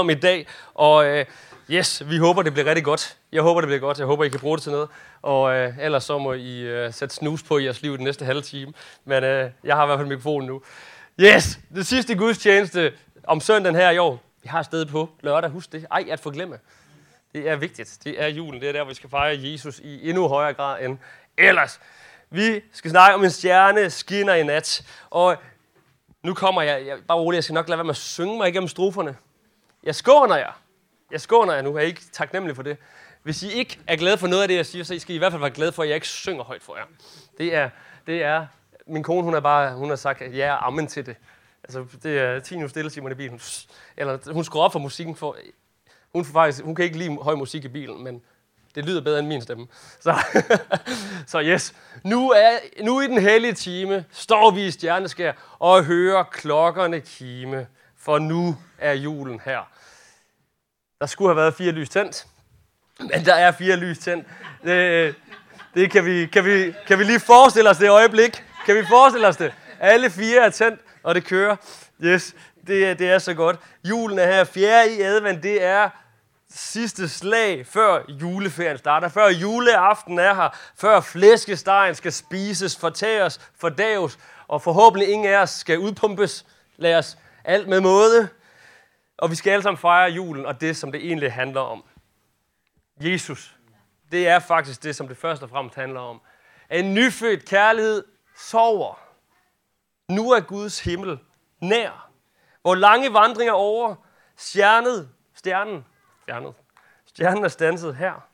om i dag. Og øh, yes, vi håber, det bliver rigtig godt. Jeg håber, det bliver godt. Jeg håber, I kan bruge det til noget. Og øh, ellers så må I øh, sætte snus på i jeres liv den næste halve time. Men øh, jeg har i hvert fald mikrofonen nu. Yes, det sidste gudstjeneste om søndagen her i år. Vi har sted på lørdag. Husk det. Ej, at forglemme. Det er vigtigt. Det er julen. Det er der, hvor vi skal fejre Jesus i endnu højere grad end ellers. Vi skal snakke om en stjerne skinner i nat. Og nu kommer jeg, jeg bare roligt, jeg skal nok lade være med at synge mig igennem stroferne. Jeg skåner jer. Jeg skåner jer nu. Er ikke taknemmelig for det? Hvis I ikke er glade for noget af det, jeg siger, så skal I i hvert fald være glade for, at jeg ikke synger højt for jer. Det er, det er min kone, hun har bare hun har sagt, at jeg er ammen til det. Altså, det er 10 nu stille Simon i bilen. Eller hun skruer op for musikken, for hun, faktisk, hun kan ikke lide høj musik i bilen, men det lyder bedre end min stemme. Så, så yes, nu, er, nu i den hellige time står vi i stjerneskær og hører klokkerne kime, for nu er julen her. Der skulle have været fire lys tændt, men der er fire lys tændt. Det, det kan, vi, kan, vi, kan vi lige forestille os det øjeblik? Kan vi forestille os det? Alle fire er tændt, og det kører. Yes, det, det er så godt. Julen er her. Fjerde i advent, det er sidste slag, før juleferien starter, før juleaften er her, før flæskestegen skal spises, fortæres, fordaves, og forhåbentlig ingen af os skal udpumpes. Lad os alt med måde. Og vi skal alle sammen fejre julen og det, som det egentlig handler om. Jesus. Det er faktisk det, som det først og fremmest handler om. En nyfødt kærlighed sover. Nu er Guds himmel nær. Hvor lange vandringer over, stjernet, stjernen stjernet. Stjernen er stanset her.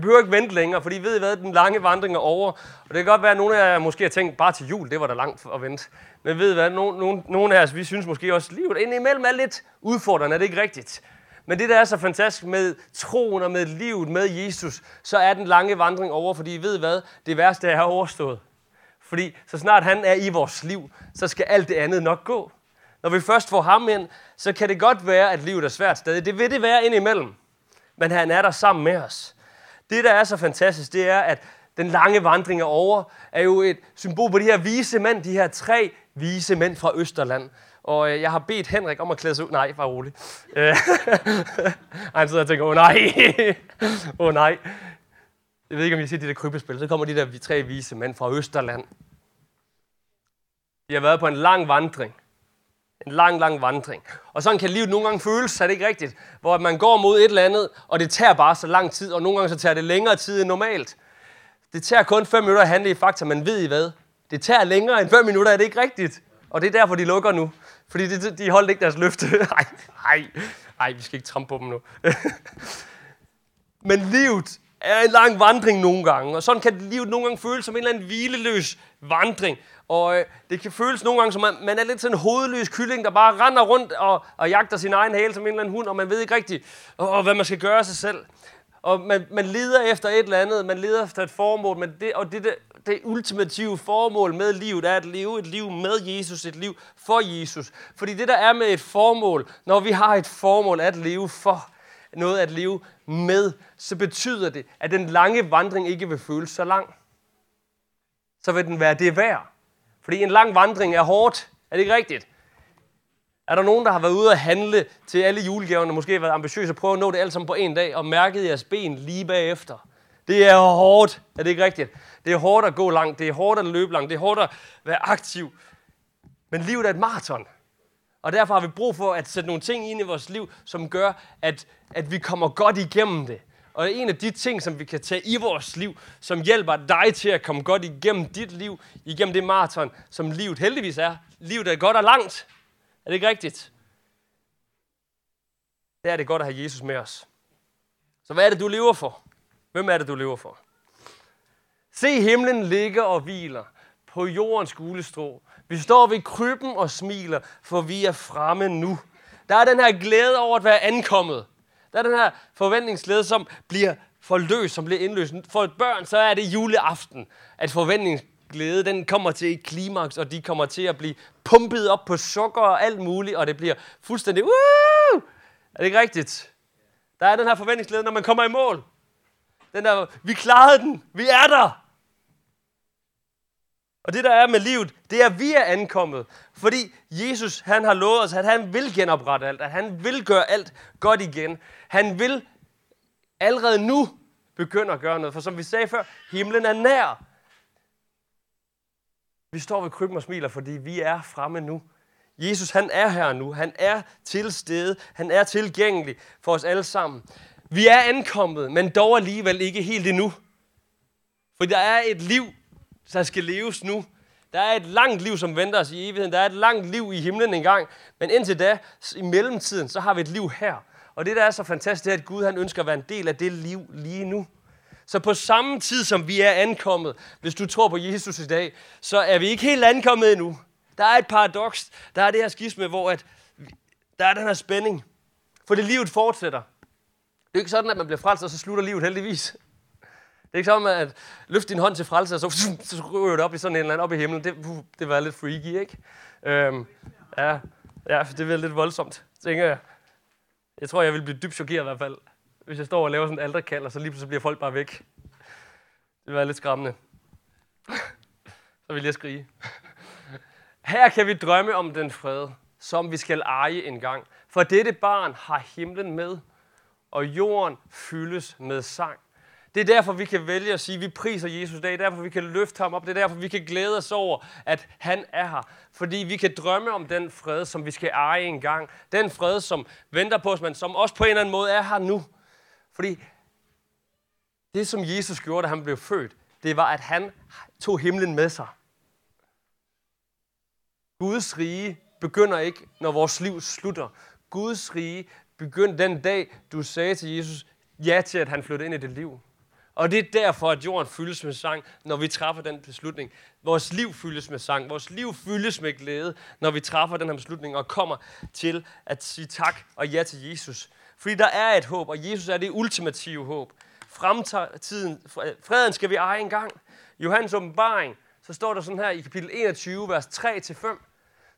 Vi behøver ikke vente længere, fordi I ved I hvad, den lange vandring er over. Og det kan godt være, at nogle af jer måske har tænkt, bare til jul, det var da langt at vente. Men ved I hvad, nogle, nogle, nogle af os, vi synes måske også, at livet indimellem er lidt udfordrende, er det ikke rigtigt? Men det, der er så fantastisk med troen og med livet med Jesus, så er den lange vandring over, fordi I ved hvad, det værste er overstået. Fordi så snart han er i vores liv, så skal alt det andet nok gå. Når vi først får ham ind, så kan det godt være, at livet er svært stadig. Det vil det være indimellem. Men han er der sammen med os. Det, der er så fantastisk, det er, at den lange vandring er over, er jo et symbol på de her vise mænd, de her tre vise mænd fra Østerland. Og øh, jeg har bedt Henrik om at klæde sig ud. Nej, bare rolig. Øh, han sidder og tænker, åh oh, nej, åh oh, nej. Jeg ved ikke, om I siger de der krybespil. Så kommer de der tre vise mænd fra Østerland. De har været på en lang vandring. En lang, lang vandring. Og sådan kan livet nogle gange føles, er det ikke rigtigt? Hvor man går mod et eller andet, og det tager bare så lang tid, og nogle gange så tager det længere tid end normalt. Det tager kun 5 minutter at handle i fakta, men ved I hvad? Det tager længere end 5 minutter, er det ikke rigtigt? Og det er derfor, de lukker nu. Fordi de, de holdt ikke deres løfte. Nej, nej, nej, vi skal ikke trampe på dem nu. men livet er en lang vandring nogle gange, og sådan kan livet nogle gange føles som en eller anden hvileløs vandring. Og øh, det kan føles nogle gange som, at man er lidt sådan en hovedløs kylling, der bare render rundt og, og jagter sin egen hale som en eller anden hund, og man ved ikke rigtigt, og, hvad man skal gøre sig selv. Og man, man leder efter et eller andet, man leder efter et formål, men det, og det, det, det ultimative formål med livet er at leve et liv med Jesus, et liv for Jesus. Fordi det, der er med et formål, når vi har et formål at leve for, noget at leve med, så betyder det, at den lange vandring ikke vil føles så lang. Så vil den være det værd. Fordi en lang vandring er hårdt. Er det ikke rigtigt? Er der nogen, der har været ude at handle til alle julegaverne, måske været ambitiøse og prøve at nå det alt sammen på en dag, og mærket jeres ben lige bagefter? Det er hårdt. Er det ikke rigtigt? Det er hårdt at gå langt. Det er hårdt at løbe langt. Det er hårdt at være aktiv. Men livet er et maraton. Og derfor har vi brug for at sætte nogle ting ind i vores liv, som gør, at, at vi kommer godt igennem det. Og en af de ting, som vi kan tage i vores liv, som hjælper dig til at komme godt igennem dit liv, igennem det maraton, som livet heldigvis er. Livet er godt og langt. Er det ikke rigtigt? Der er det godt at have Jesus med os. Så hvad er det, du lever for? Hvem er det, du lever for? Se himlen ligger og hviler på jordens gule strå. Vi står ved krybben og smiler, for vi er fremme nu. Der er den her glæde over at være ankommet. Der er den her forventningsglæde, som bliver forløst, som bliver indløst. For et børn, så er det juleaften, at forventningsglæde, den kommer til et klimaks, og de kommer til at blive pumpet op på sukker og alt muligt, og det bliver fuldstændig, Woo! er det ikke rigtigt? Der er den her forventningsglæde, når man kommer i mål. Den der, vi klarede den, vi er der. Og det, der er med livet, det er, at vi er ankommet. Fordi Jesus, han har lovet os, at han vil genoprette alt. At han vil gøre alt godt igen. Han vil allerede nu begynde at gøre noget. For som vi sagde før, himlen er nær. Vi står ved krybben og smiler, fordi vi er fremme nu. Jesus, han er her nu. Han er til stede. Han er tilgængelig for os alle sammen. Vi er ankommet, men dog alligevel ikke helt endnu. For der er et liv, der skal leves nu. Der er et langt liv, som venter os i evigheden. Der er et langt liv i himlen engang. Men indtil da, i mellemtiden, så har vi et liv her. Og det, der er så fantastisk, det er, at Gud han ønsker at være en del af det liv lige nu. Så på samme tid, som vi er ankommet, hvis du tror på Jesus i dag, så er vi ikke helt ankommet endnu. Der er et paradoks. Der er det her skisme, hvor at, der er den her spænding. For det livet fortsætter. Det er ikke sådan, at man bliver frelst, og så slutter livet heldigvis. Det er ikke sådan, at løfte din hånd til frelse, og så, så ryger det op i sådan en eller anden op i himlen. Det, uh, det var lidt freaky, ikke? Øhm, ja, ja, det var lidt voldsomt, tænker jeg. Jeg tror, jeg vil blive dybt chokeret i hvert fald, hvis jeg står og laver sådan et alderkald, og så lige pludselig bliver folk bare væk. Det var lidt skræmmende. så vil jeg skrige. Her kan vi drømme om den fred, som vi skal eje en gang. For dette barn har himlen med, og jorden fyldes med sang. Det er derfor, vi kan vælge at sige, at vi priser Jesus i dag. Det er derfor, vi kan løfte ham op. Det er derfor, vi kan glæde os over, at han er her. Fordi vi kan drømme om den fred, som vi skal eje en gang. Den fred, som venter på os, men som også på en eller anden måde er her nu. Fordi det, som Jesus gjorde, da han blev født, det var, at han tog himlen med sig. Guds rige begynder ikke, når vores liv slutter. Guds rige begyndte den dag, du sagde til Jesus ja til, at han flyttede ind i dit liv. Og det er derfor, at jorden fyldes med sang, når vi træffer den beslutning. Vores liv fyldes med sang. Vores liv fyldes med glæde, når vi træffer den her beslutning og kommer til at sige tak og ja til Jesus. Fordi der er et håb, og Jesus er det ultimative håb. Fremtiden, freden skal vi eje en gang. Johannes åbenbaring, så står der sådan her i kapitel 21, vers 3-5.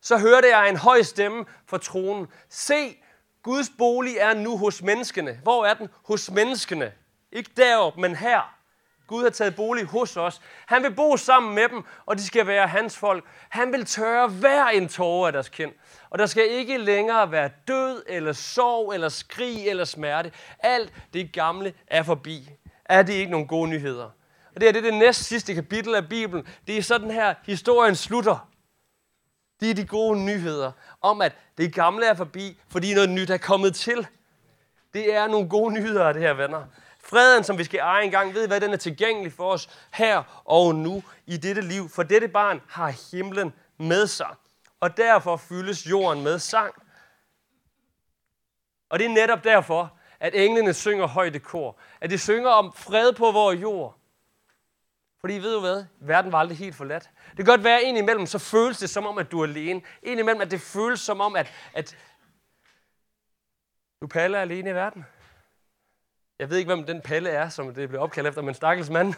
Så hørte jeg en høj stemme fra tronen. Se, Guds bolig er nu hos menneskene. Hvor er den? Hos menneskene. Ikke deroppe, men her. Gud har taget bolig hos os. Han vil bo sammen med dem, og de skal være hans folk. Han vil tørre hver en tårer af deres kind. Og der skal ikke længere være død, eller sorg, eller skrig, eller smerte. Alt det gamle er forbi. Er det ikke nogle gode nyheder? Og det er det, det næst sidste kapitel af Bibelen. Det er sådan her, historien slutter. Det er de gode nyheder om, at det gamle er forbi, fordi noget nyt er kommet til. Det er nogle gode nyheder, det her, venner. Freden, som vi skal eje engang, ved hvad den er tilgængelig for os her og nu i dette liv. For dette barn har himlen med sig, og derfor fyldes jorden med sang. Og det er netop derfor, at englene synger højt kor. At de synger om fred på vores jord. Fordi ved du hvad? Verden var aldrig helt forladt. Det kan godt være, at indimellem så føles det som om, at du er alene. Indimellem, at det føles som om, at, at du paller alene i verden. Jeg ved ikke, hvem den palle er, som det blev opkaldt efter, men stakkels mand.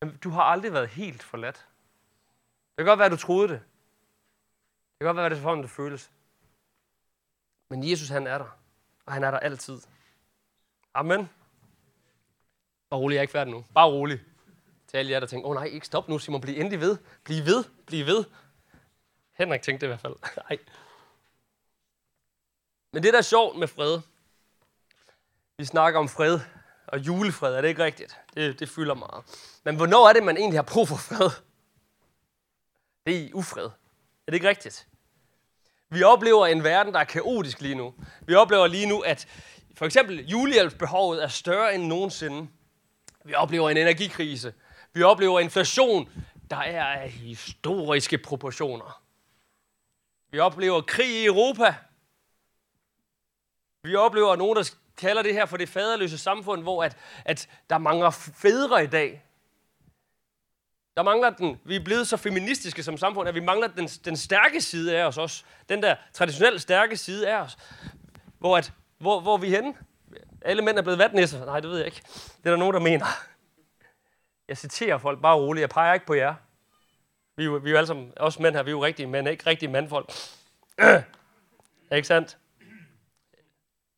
du har aldrig været helt forladt. Det kan godt være, at du troede det. Det kan godt være, at det er sådan, det føles. Men Jesus, han er der. Og han er der altid. Amen. Bare rolig, jeg er ikke færdig nu. Bare rolig. Til alle jer, der tænker, åh oh, nej, ikke stop nu, Simon, bliv endelig ved. Bliv ved, bliv ved. Henrik tænkte det i hvert fald. Nej. Men det, der er sjovt med fred, vi snakker om fred og julefred, er det ikke rigtigt? Det, det fylder meget. Men hvornår er det, man egentlig har brug for fred? Det er i ufred. Er det ikke rigtigt? Vi oplever en verden, der er kaotisk lige nu. Vi oplever lige nu, at for eksempel julehjælpsbehovet er større end nogensinde. Vi oplever en energikrise. Vi oplever inflation, der er af historiske proportioner. Vi oplever krig i Europa. Vi oplever nogen, der kalder det her for det faderløse samfund, hvor at, at der mangler fædre i dag. Der mangler den, vi er blevet så feministiske som samfund, at vi mangler den, den stærke side af os også. Den der traditionelt stærke side af os. Hvor, at, hvor, hvor er vi henne? Alle mænd er blevet vatnæsser. Nej, det ved jeg ikke. Det er der nogen, der mener. Jeg citerer folk bare roligt. Jeg peger ikke på jer. Vi er jo, vi er jo alle sammen, også mænd her, vi er jo rigtige mænd, ikke rigtige mandfolk. er ikke sandt?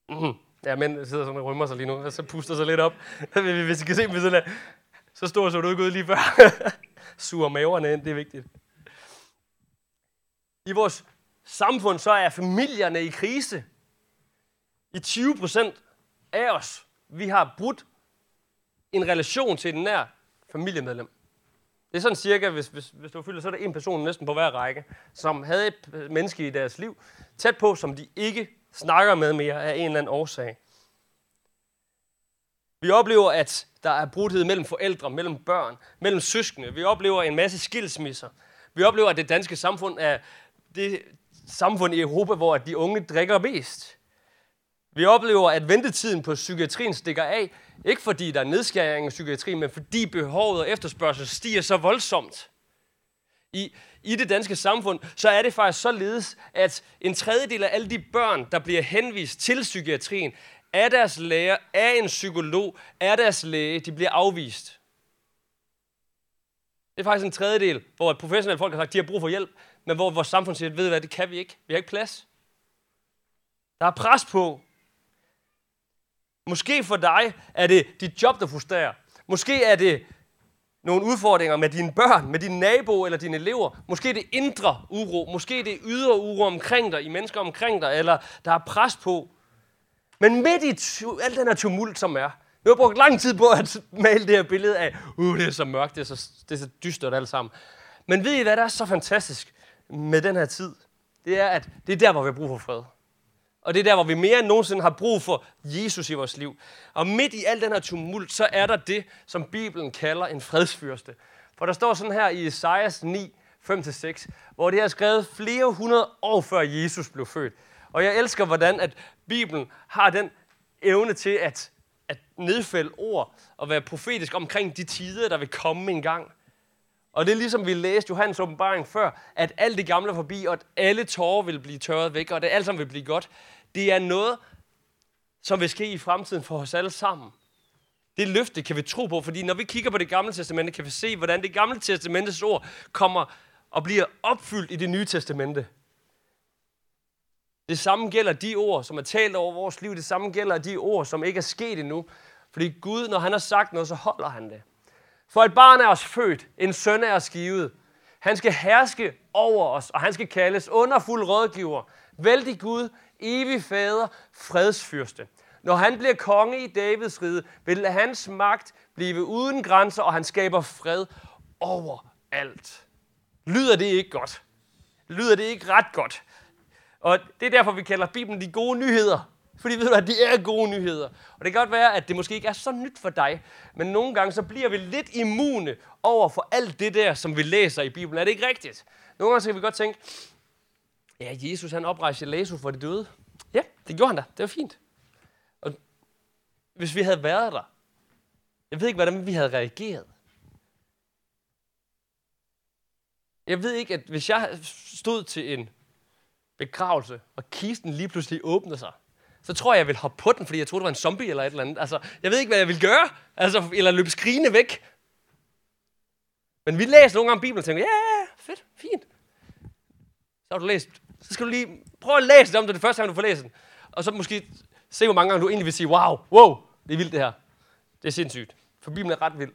Mm. Ja, mænd sidder sådan og rømmer sig lige nu, og så puster sig lidt op. Hvis I kan se dem så Så stor så du ikke ud lige før. Sur maverne ind, det er vigtigt. I vores samfund, så er familierne i krise. I 20 procent af os, vi har brudt en relation til den nær familiemedlem. Det er sådan cirka, hvis, hvis, hvis du fylder, så er der en person næsten på hver række, som havde et menneske i deres liv, tæt på, som de ikke snakker med mere af en eller anden årsag. Vi oplever, at der er brudhed mellem forældre, mellem børn, mellem søskende. Vi oplever en masse skilsmisser. Vi oplever, at det danske samfund er det samfund i Europa, hvor de unge drikker mest. Vi oplever, at ventetiden på psykiatrien stikker af, ikke fordi der er nedskæring i psykiatrien, men fordi behovet og efterspørgsel stiger så voldsomt. I, I det danske samfund, så er det faktisk således, at en tredjedel af alle de børn, der bliver henvist til psykiatrien, af deres læger, af en psykolog, af deres læge, de bliver afvist. Det er faktisk en tredjedel, hvor professionelle folk har sagt, at de har brug for hjælp, men hvor vores samfund siger, ved hvad, det kan vi ikke. Vi har ikke plads. Der er pres på. Måske for dig er det dit job, der frustrerer. Måske er det nogle udfordringer med dine børn, med dine nabo eller dine elever. Måske det indre uro. Måske det ydre uro omkring dig, i mennesker omkring dig, eller der er pres på. Men midt i alt den her tumult, som er, vi har brugt lang tid på at male det her billede af, uh, det er så mørkt, det er så, det er så dystert alt sammen. Men ved I, hvad der er så fantastisk med den her tid? Det er, at det er der, hvor vi har brug for fred. Og det er der, hvor vi mere end nogensinde har brug for Jesus i vores liv. Og midt i al den her tumult, så er der det, som Bibelen kalder en fredsfyrste. For der står sådan her i Esajas 9, 5-6, hvor det er skrevet flere hundrede år før Jesus blev født. Og jeg elsker, hvordan at Bibelen har den evne til at, at nedfælde ord og være profetisk omkring de tider, der vil komme en gang. Og det er ligesom vi læste Johannes åbenbaring før, at alt det gamle er forbi, og at alle tårer vil blive tørret væk, og det alt sammen vil blive godt. Det er noget, som vil ske i fremtiden for os alle sammen. Det løfte kan vi tro på, fordi når vi kigger på det gamle testamente, kan vi se, hvordan det gamle testamentes ord kommer og bliver opfyldt i det nye testamente. Det samme gælder de ord, som er talt over vores liv. Det samme gælder de ord, som ikke er sket endnu. Fordi Gud, når han har sagt noget, så holder han det. For et barn er os født, en søn er os givet. Han skal herske over os, og han skal kaldes underfuld rådgiver. Vældig Gud, evig fader, fredsfyrste. Når han bliver konge i Davids rige, vil hans magt blive uden grænser, og han skaber fred over alt. Lyder det ikke godt? Lyder det ikke ret godt? Og det er derfor, vi kalder Bibelen de gode nyheder. Fordi ved du at det er gode nyheder. Og det kan godt være, at det måske ikke er så nyt for dig, men nogle gange så bliver vi lidt immune over for alt det der, som vi læser i Bibelen. Er det ikke rigtigt? Nogle gange så kan vi godt tænke, ja, Jesus han oprejste Jesus for de døde. Ja, det gjorde han da. Det var fint. Og hvis vi havde været der, jeg ved ikke, hvordan vi havde reageret. Jeg ved ikke, at hvis jeg stod til en begravelse, og kisten lige pludselig åbner sig, så tror jeg, jeg vil hoppe på den, fordi jeg troede, det var en zombie eller et eller andet. Altså, jeg ved ikke, hvad jeg vil gøre. Altså, eller løbe skrigende væk. Men vi læser nogle gange Bibelen og tænker, ja, yeah, fedt, fint. Så har du læst. Så skal du lige prøve at læse det om det, det første gang, du får læst den. Og så måske se, hvor mange gange du egentlig vil sige, wow, wow, det er vildt det her. Det er sindssygt. For Bibelen er ret vild.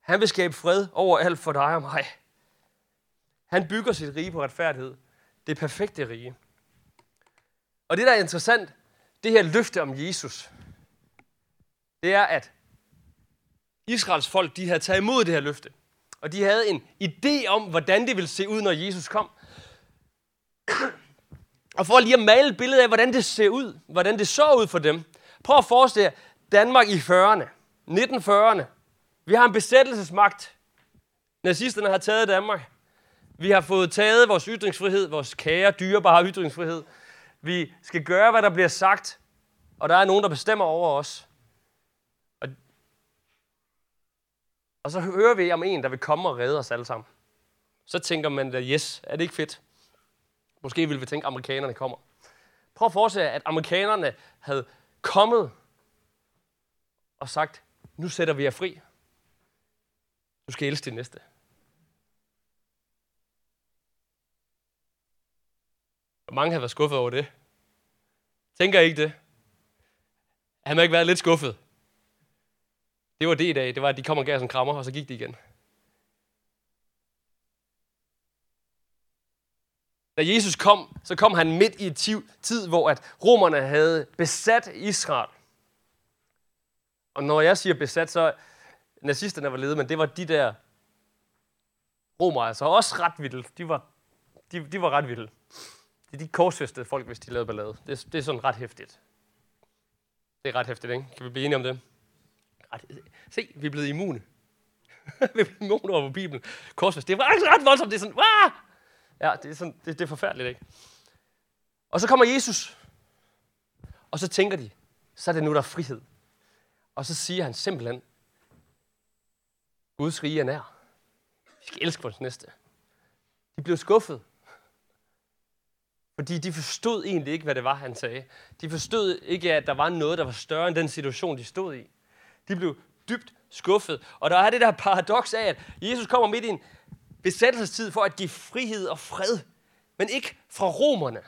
Han vil skabe fred over alt for dig og mig. Han bygger sit rige på retfærdighed. Det perfekte rige. Og det, der er interessant, det her løfte om Jesus, det er, at Israels folk, de havde taget imod det her løfte. Og de havde en idé om, hvordan det ville se ud, når Jesus kom. Og for lige at male et billede af, hvordan det ser ud, hvordan det så ud for dem. Prøv at forestille jer Danmark i 40'erne, 1940'erne. Vi har en besættelsesmagt. Nazisterne har taget Danmark. Vi har fået taget vores ytringsfrihed, vores kære, dyrebare ytringsfrihed. Vi skal gøre, hvad der bliver sagt, og der er nogen, der bestemmer over os. Og, og så hører vi om en, der vil komme og redde os alle sammen. Så tænker man da, yes, er det ikke fedt? Måske vil vi tænke, at amerikanerne kommer. Prøv at forestille at amerikanerne havde kommet og sagt, nu sætter vi jer fri. Du skal elske det næste. Og mange har været skuffet over det. Tænker I ikke det? Han må ikke været lidt skuffet. Det var det i dag. Det var, at de kom og gav os en krammer, og så gik de igen. Da Jesus kom, så kom han midt i et tid, hvor at romerne havde besat Israel. Og når jeg siger besat, så nazisterne var ledet, men det var de der romere, altså også ret vilde. De var, de, de var ret vilde. Det er de korsfæstede folk, hvis de lavede ballade. Det, det er sådan ret hæftigt. Det er ret hæftigt, ikke? Kan vi blive enige om det? Ret, se, vi er blevet immune. vi er blevet immune over på Bibelen. Korsfæst, det var ret voldsomt. Det er sådan, Wah! Ja, det er, sådan, det, det er forfærdeligt, ikke? Og så kommer Jesus. Og så tænker de, så er det nu, der er frihed. Og så siger han simpelthen, Guds rige er nær. Vi skal elske vores næste. De blev skuffet. Fordi de forstod egentlig ikke, hvad det var, han sagde. De forstod ikke, at der var noget, der var større end den situation, de stod i. De blev dybt skuffet. Og der er det der paradoks af, at Jesus kommer midt i en besættelsestid for at give frihed og fred. Men ikke fra romerne.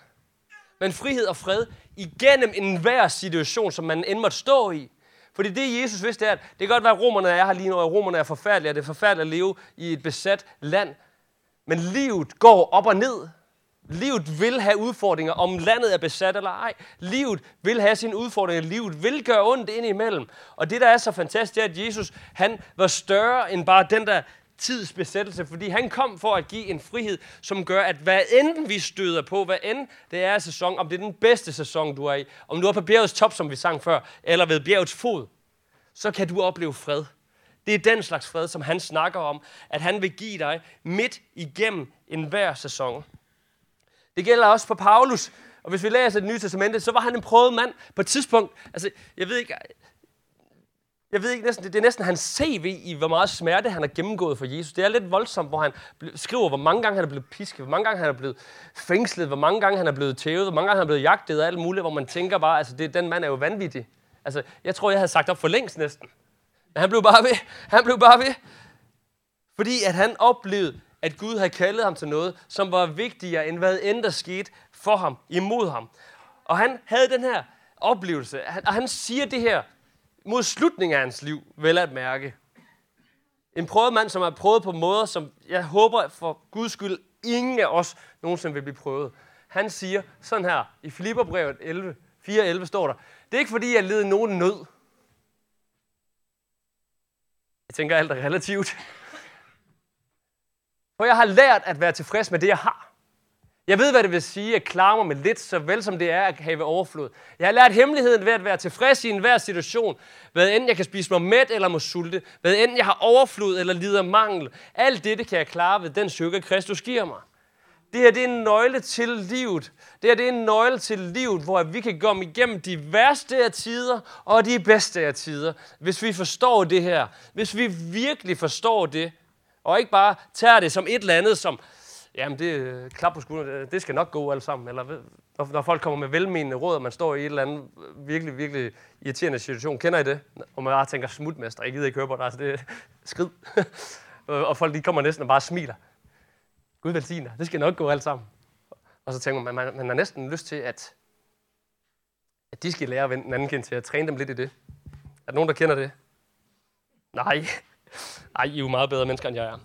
Men frihed og fred igennem enhver situation, som man end måtte stå i. Fordi det Jesus vidste er, at det kan godt være, at romerne er her lige nu, og romerne er forfærdelige, og det er forfærdeligt at leve i et besat land. Men livet går op og ned. Livet vil have udfordringer, om landet er besat eller ej. Livet vil have sine udfordringer. Livet vil gøre ondt indimellem. Og det, der er så fantastisk, er, at Jesus han var større end bare den der tidsbesættelse, fordi han kom for at give en frihed, som gør, at hvad end vi støder på, hvad end det er sæson, om det er den bedste sæson, du er i, om du er på bjergets top, som vi sang før, eller ved bjergets fod, så kan du opleve fred. Det er den slags fred, som han snakker om, at han vil give dig midt igennem enhver sæson. Det gælder også for Paulus. Og hvis vi læser det nye testamente, så var han en prøvet mand på et tidspunkt. Altså, jeg ved ikke, jeg ved ikke, næsten, det er næsten hans CV i, hvor meget smerte han har gennemgået for Jesus. Det er lidt voldsomt, hvor han skriver, hvor mange gange han er blevet pisket, hvor mange gange han er blevet fængslet, hvor mange gange han er blevet tævet, hvor mange gange han er blevet jagtet og alt muligt, hvor man tænker bare, altså det, den mand er jo vanvittig. Altså, jeg tror, jeg havde sagt op for længst næsten. Men han blev bare ved. Han blev bare ved. Fordi at han oplevede, at Gud havde kaldet ham til noget, som var vigtigere end hvad end der skete for ham, imod ham. Og han havde den her oplevelse, og han siger det her mod slutningen af hans liv, vel at mærke. En prøvet mand, som har prøvet på måder, som jeg håber for Guds skyld, ingen af os nogensinde vil blive prøvet. Han siger sådan her, i Filipperbrevet 11, 4.11 står der, det er ikke fordi, jeg led nogen nød. Jeg tænker, alt er relativt. For jeg har lært at være tilfreds med det, jeg har. Jeg ved, hvad det vil sige at klare mig med lidt, så vel som det er at have overflod. Jeg har lært hemmeligheden ved at være tilfreds i enhver situation. Hvad end jeg kan spise mig mæt eller må sulte. Hvad end jeg har overflod eller lider mangel. Alt dette kan jeg klare ved den sukker, Kristus giver mig. Det her det er en nøgle til livet. Det her det er en nøgle til livet, hvor vi kan komme igennem de værste af tider og de bedste af tider. Hvis vi forstår det her. Hvis vi virkelig forstår det. Og ikke bare tager det som et eller andet, som jamen det øh, klap på skulderen, øh, det skal nok gå alt sammen. Eller når, når folk kommer med velmenende råd, og man står i et eller andet øh, virkelig, virkelig irriterende situation. Kender I det? Og man bare tænker, smutmester, jeg gider ikke høre på dig, altså det er skrid. og folk de kommer næsten og bare smiler. Gud velsigner, det skal nok gå alt sammen. Og så tænker man, man, man har næsten lyst til, at, at de skal lære at vende den anden kendt til at træne dem lidt i det. Er der nogen, der kender det? Nej. Ej, I er jo meget bedre mennesker, end jeg er.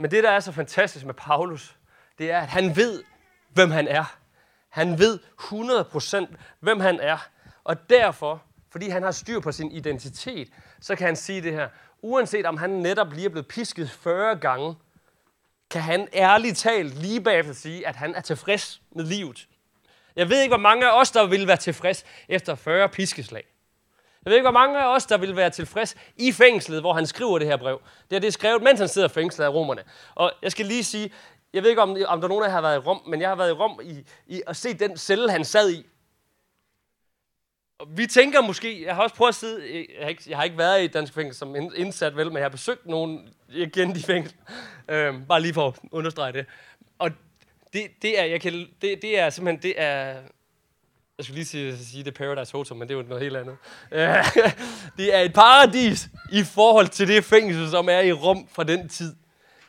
Men det, der er så fantastisk med Paulus, det er, at han ved, hvem han er. Han ved 100% hvem han er. Og derfor, fordi han har styr på sin identitet, så kan han sige det her. Uanset om han netop lige er blevet pisket 40 gange, kan han ærligt talt lige bagefter sige, at han er tilfreds med livet. Jeg ved ikke, hvor mange af os, der vil være tilfreds efter 40 piskeslag. Jeg ved ikke, hvor mange af os, der vil være tilfreds i fængslet, hvor han skriver det her brev. Det er det er skrevet, mens han sidder fængslet af romerne. Og jeg skal lige sige, jeg ved ikke, om, om der er nogen af jer har været i Rom, men jeg har været i Rom i, i at se den celle, han sad i. Og vi tænker måske, jeg har også prøvet at sidde, jeg har ikke, jeg har ikke været i et dansk fængsel som indsat, vel, men jeg har besøgt nogen igen i fængsel. Øhm, bare lige for at understrege det. Og det, det er, jeg kan, det, det er simpelthen, det er, jeg skulle lige sige, sige det Paradise Hotel, men det er jo noget helt andet. det er et paradis i forhold til det fængsel, som er i Rom fra den tid.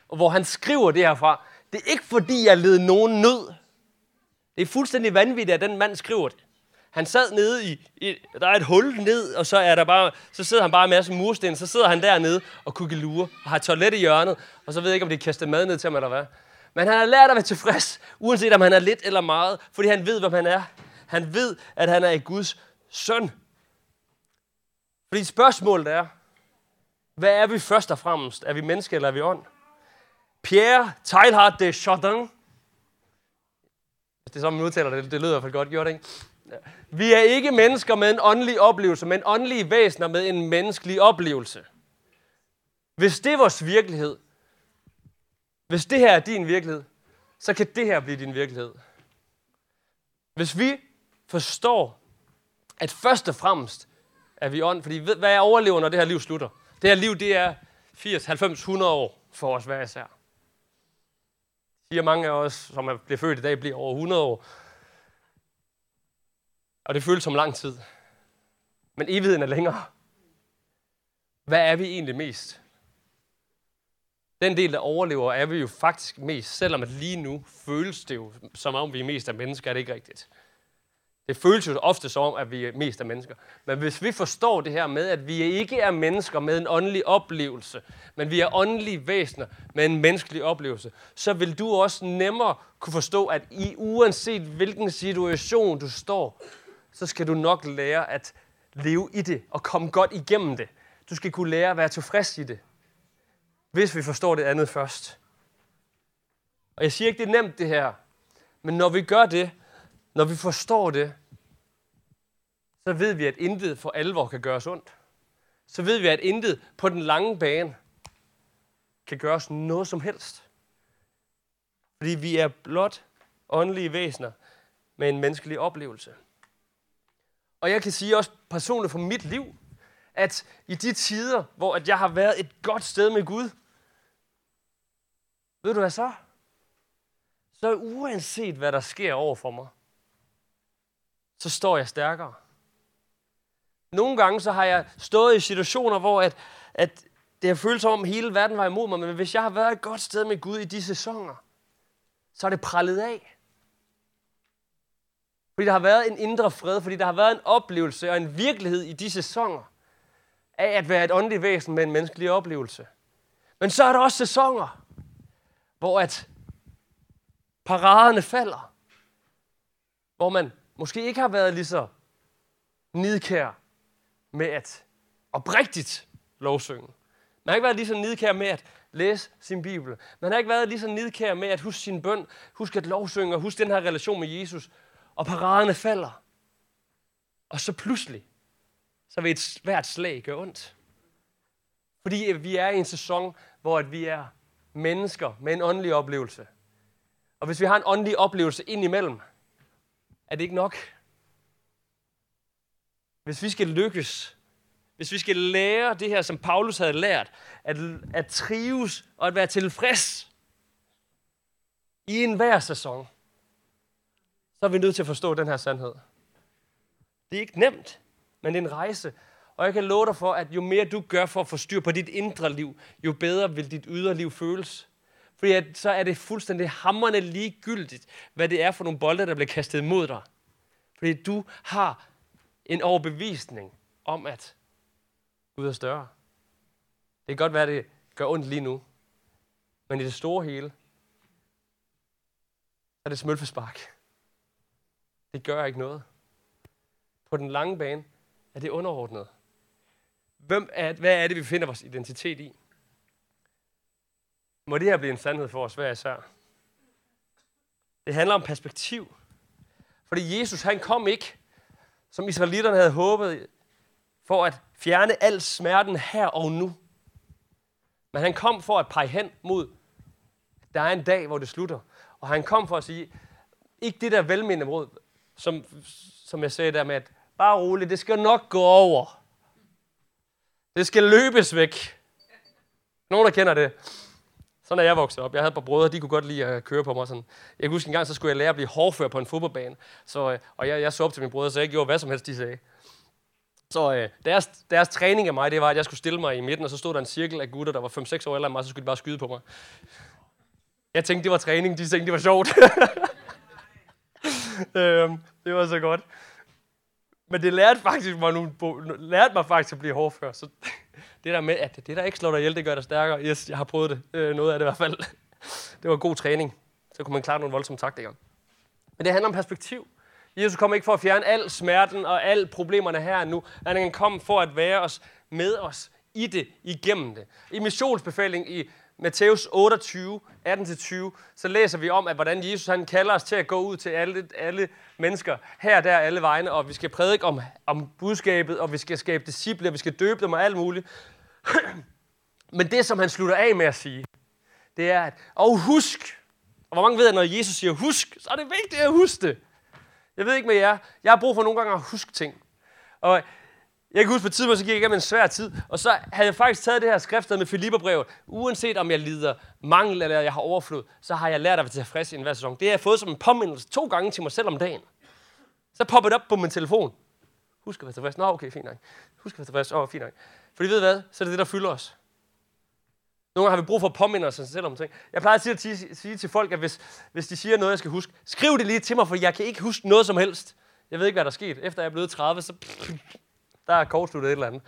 Og hvor han skriver det herfra. Det er ikke fordi, jeg led nogen nød. Det er fuldstændig vanvittigt, at den mand skriver det. Han sad nede i, i, der er et hul ned, og så er der bare, så sidder han bare med en masse mursten, så sidder han dernede og kukker lure, og har toilet i hjørnet, og så ved jeg ikke, om de kaster mad ned til ham eller hvad. Men han har lært at være tilfreds, uanset om han er lidt eller meget, fordi han ved, hvem han er. Han ved, at han er Guds søn. Fordi spørgsmålet er, hvad er vi først og fremmest? Er vi menneske eller er vi ånd? Pierre Teilhard de Chardin. Det er sådan, man udtaler det. Det lyder i hvert fald godt, gjort, ikke? Vi er ikke mennesker med en åndelig oplevelse, men åndelige væsener med en menneskelig oplevelse. Hvis det er vores virkelighed, hvis det her er din virkelighed, så kan det her blive din virkelighed. Hvis vi forstår, at først og fremmest er vi ånd, fordi hvad jeg overlever, når det her liv slutter? Det her liv, det er 80, 90, 100 år for os hver især. Siger mange af os, som er blevet født i dag, bliver over 100 år. Og det føles som lang tid. Men evigheden er længere. Hvad er vi egentlig mest? Den del, der overlever, er vi jo faktisk mest, selvom at lige nu føles det jo, som om vi er mest af mennesker, er det ikke rigtigt. Det føles jo ofte som om, at vi er mest af mennesker. Men hvis vi forstår det her med, at vi ikke er mennesker med en åndelig oplevelse, men vi er åndelige væsener med en menneskelig oplevelse, så vil du også nemmere kunne forstå, at i uanset hvilken situation du står, så skal du nok lære at leve i det og komme godt igennem det. Du skal kunne lære at være tilfreds i det, hvis vi forstår det andet først. Og jeg siger ikke, det er nemt det her, men når vi gør det, når vi forstår det, så ved vi, at intet for alvor kan gøres ondt. Så ved vi, at intet på den lange bane kan gøres noget som helst. Fordi vi er blot åndelige væsener med en menneskelig oplevelse. Og jeg kan sige også personligt for mit liv, at i de tider, hvor at jeg har været et godt sted med Gud, ved du hvad så? Så uanset hvad der sker over for mig, så står jeg stærkere. Nogle gange så har jeg stået i situationer, hvor at, at det har følt som om hele verden var imod mig, men hvis jeg har været et godt sted med Gud i de sæsoner, så er det prallet af. Fordi der har været en indre fred, fordi der har været en oplevelse og en virkelighed i de sæsoner af at være et åndeligt væsen med en menneskelig oplevelse. Men så er der også sæsoner, hvor at paraderne falder. Hvor man måske ikke har været lige så nidkær med at oprigtigt lovsynge. Man har ikke været lige så nidkær med at læse sin Bibel. Man har ikke været lige så nidkær med at huske sin bøn, huske at lovsynge og huske den her relation med Jesus. Og paraderne falder. Og så pludselig, så vil et svært slag gøre ondt. Fordi vi er i en sæson, hvor at vi er mennesker med en åndelig oplevelse. Og hvis vi har en åndelig oplevelse ind imellem, er det ikke nok. Hvis vi skal lykkes, hvis vi skal lære det her, som Paulus havde lært, at, at trives og at være tilfreds i enhver sæson, så er vi nødt til at forstå den her sandhed. Det er ikke nemt, men det er en rejse. Og jeg kan love dig for, at jo mere du gør for at få styr på dit indre liv, jo bedre vil dit ydre liv føles. Fordi at, så er det fuldstændig hammerne ligegyldigt, hvad det er for nogle bolde, der bliver kastet mod dig. Fordi du har en overbevisning om, at Gud er større. Det kan godt være, at det gør ondt lige nu. Men i det store hele, er det smølfespark. Det gør ikke noget. På den lange bane er det underordnet. Hvem er, hvad er det, vi finder vores identitet i? Må det her blive en sandhed for os hver især? Det handler om perspektiv. Fordi Jesus, han kom ikke, som israelitterne havde håbet, for at fjerne al smerten her og nu. Men han kom for at pege hen mod, der er en dag, hvor det slutter. Og han kom for at sige, ikke det der velmenende råd, som, som jeg sagde der med, at bare roligt, det skal nok gå over. Det skal løbes væk. Nogen, der kender det. Sådan er jeg vokset op. Jeg havde et par brødre, de kunne godt lide at køre på mig. Sådan. Jeg kan huske en gang, så skulle jeg lære at blive hårdfører på en fodboldbane. Så, øh, og jeg, jeg så op til mine brødre, så jeg gjorde hvad som helst, de sagde. Så øh, deres, deres træning af mig, det var, at jeg skulle stille mig i midten, og så stod der en cirkel af gutter, der var 5-6 år ældre end mig, så skulle de bare skyde på mig. Jeg tænkte, det var træning, de tænkte, det var sjovt. øhm, det var så godt. Men det lærte, faktisk mig, nu, lærte mig faktisk at blive hård. Så det der med, at det der ikke slår dig ihjel, det gør dig stærkere. Yes, jeg har prøvet det. Øh, noget af det i hvert fald. Det var god træning. Så kunne man klare nogle voldsomme taktikker. Men det handler om perspektiv. Jesus kom ikke for at fjerne al smerten og alle problemerne her nu. Han kom for at være os med os i det, igennem det. I missionsbefaling i Matthæus 28, 18-20, så læser vi om, at hvordan Jesus han kalder os til at gå ud til alle, alle mennesker, her der alle vegne, og vi skal prædike om, om budskabet, og vi skal skabe disciple, og vi skal døbe dem og alt muligt. Men det, som han slutter af med at sige, det er, at, og husk, og hvor mange ved, at når Jesus siger husk, så er det vigtigt at huske det. Jeg ved ikke med jer, jeg har brug for nogle gange at huske ting. Og jeg kan huske på tidspunkt, så gik jeg igennem en svær tid, og så havde jeg faktisk taget det her skriftsted med Filipperbrevet. Uanset om jeg lider mangel eller jeg har overflod, så har jeg lært at være tilfreds i enhver sæson. Det har jeg fået som en påmindelse to gange til mig selv om dagen. Så popper det op på min telefon. Husk at være tilfreds. Nå, okay, fint nok. Husk at være tilfreds. Åh, oh, fint nok. For ved hvad? Så er det det, der fylder os. Nogle gange har vi brug for at påminde os selv om ting. Jeg plejer at sige, sige til folk, at hvis, hvis de siger noget, jeg skal huske, skriv det lige til mig, for jeg kan ikke huske noget som helst. Jeg ved ikke, hvad der er sket. Efter jeg er blevet 30, så der er kortsluttet et eller andet.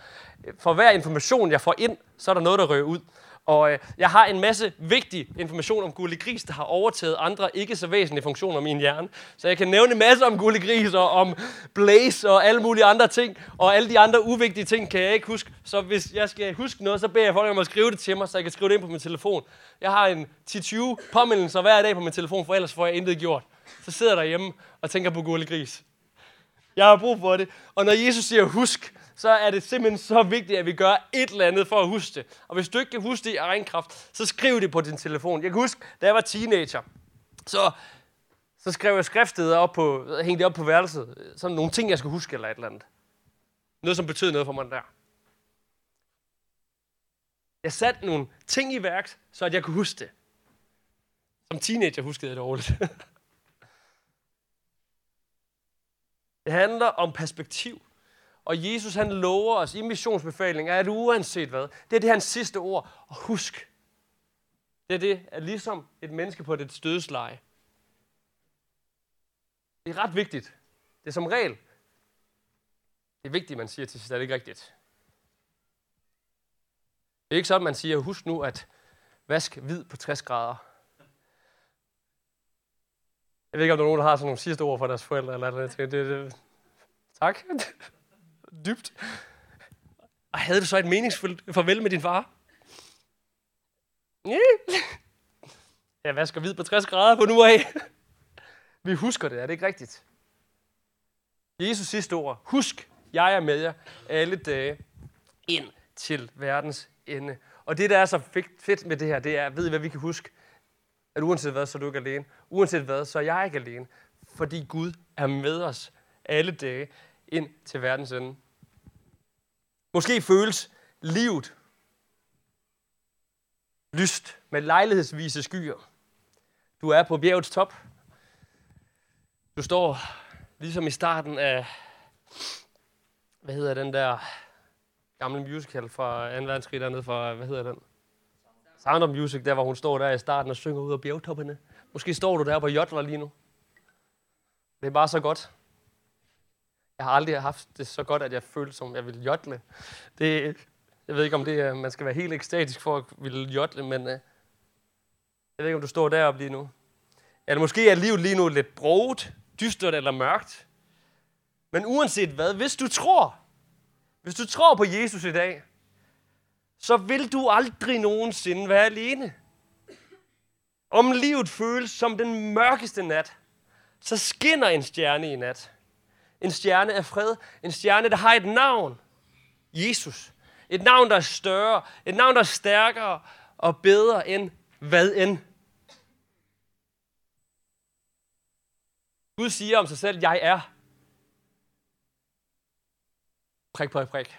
For hver information, jeg får ind, så er der noget, der rører ud. Og øh, jeg har en masse vigtig information om gullig Gris, der har overtaget andre ikke så væsentlige funktioner i min hjerne. Så jeg kan nævne en masse om gullig Gris og om Blaze og alle mulige andre ting. Og alle de andre uvigtige ting kan jeg ikke huske. Så hvis jeg skal huske noget, så beder jeg folk om at skrive det til mig, så jeg kan skrive det ind på min telefon. Jeg har en 10-20 påmindelser hver dag på min telefon, for ellers får jeg intet gjort. Så sidder jeg derhjemme og tænker på gullig Gris. Jeg har brug for det. Og når Jesus siger husk, så er det simpelthen så vigtigt, at vi gør et eller andet for at huske det. Og hvis du ikke kan huske det i egen kraft, så skriv det på din telefon. Jeg kan huske, da jeg var teenager, så, så skrev jeg skriftsteder op på, hængte det op på værelset. Sådan nogle ting, jeg skulle huske eller et eller andet. Noget, som betød noget for mig der. Jeg satte nogle ting i værk, så at jeg kunne huske det. Som teenager huskede jeg det dårligt. Det handler om perspektiv. Og Jesus han lover os i missionsbefalingen, at uanset hvad, det er det hans sidste ord. Og husk, det er det, at ligesom et menneske på det stødsleje. Det er ret vigtigt. Det er som regel. Det er vigtigt, man siger til sidst, er det ikke rigtigt. Det er ikke sådan, man siger, husk nu at vask hvid på 60 grader. Jeg ved ikke, om der er nogen, der har sådan nogle sidste ord for deres forældre. Eller noget. Det, det, det. Tak. Dybt. Og havde du så et meningsfuldt farvel med din far? Jeg vasker hvid på 60 grader på nu af. Vi husker det, er det ikke rigtigt? Jesus sidste ord. Husk, jeg er med jer alle dage ind til verdens ende. Og det, der er så fedt med det her, det er, ved I, hvad vi kan huske? at uanset hvad, så er du ikke alene. Uanset hvad, så er jeg ikke alene. Fordi Gud er med os alle dage ind til verdens ende. Måske føles livet lyst med lejlighedsvise skyer. Du er på bjergets top. Du står ligesom i starten af, hvad hedder den der gamle musical fra 2. verdenskrig dernede fra, hvad hedder den? Sound of Music, der hvor hun står der i starten og synger ud af bjergtoppene. Måske står du der på jodler lige nu. Det er bare så godt. Jeg har aldrig haft det så godt, at jeg følte som, jeg ville jodle. Det, jeg ved ikke, om det er, man skal være helt ekstatisk for at ville jodle, men øh, jeg ved ikke, om du står deroppe lige nu. Eller måske er livet lige nu lidt broget, dystert eller mørkt. Men uanset hvad, hvis du tror, hvis du tror på Jesus i dag, så vil du aldrig nogensinde være alene. Om livet føles som den mørkeste nat, så skinner en stjerne i nat. En stjerne af fred. En stjerne, der har et navn. Jesus. Et navn, der er større. Et navn, der er stærkere og bedre end hvad end. Gud siger om sig selv, jeg er. Prik, prik, prik.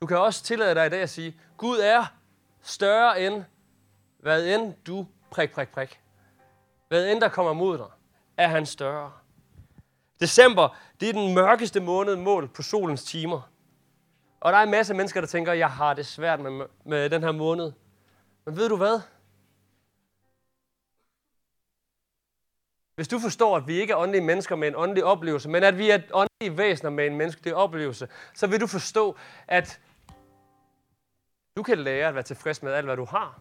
Du kan også tillade dig i dag at sige, Gud er større end, hvad end du prik, prik, prik. Hvad end der kommer mod dig, er han større. December, det er den mørkeste måned mål på solens timer. Og der er en masse mennesker, der tænker, jeg har det svært med, med den her måned. Men ved du hvad? hvis du forstår, at vi ikke er åndelige mennesker med en åndelig oplevelse, men at vi er åndelige væsener med en menneskelig oplevelse, så vil du forstå, at du kan lære at være tilfreds med alt, hvad du har.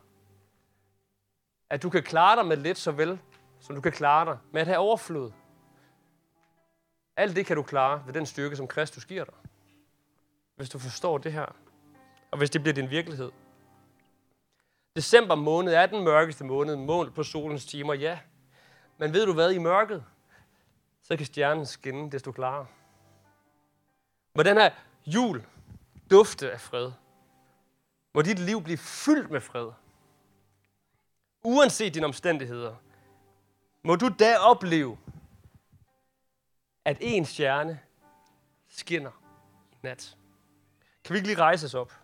At du kan klare dig med lidt så vel, som du kan klare dig med at have overflod. Alt det kan du klare ved den styrke, som Kristus giver dig. Hvis du forstår det her. Og hvis det bliver din virkelighed. December måned er den mørkeste måned, mål på solens timer, ja. Men ved du hvad, i mørket, så kan stjernen skinne desto klarere. Må den her jul dufte af fred. Må dit liv blive fyldt med fred. Uanset dine omstændigheder. Må du da opleve, at en stjerne skinner i nat. Kan vi ikke lige rejse os op?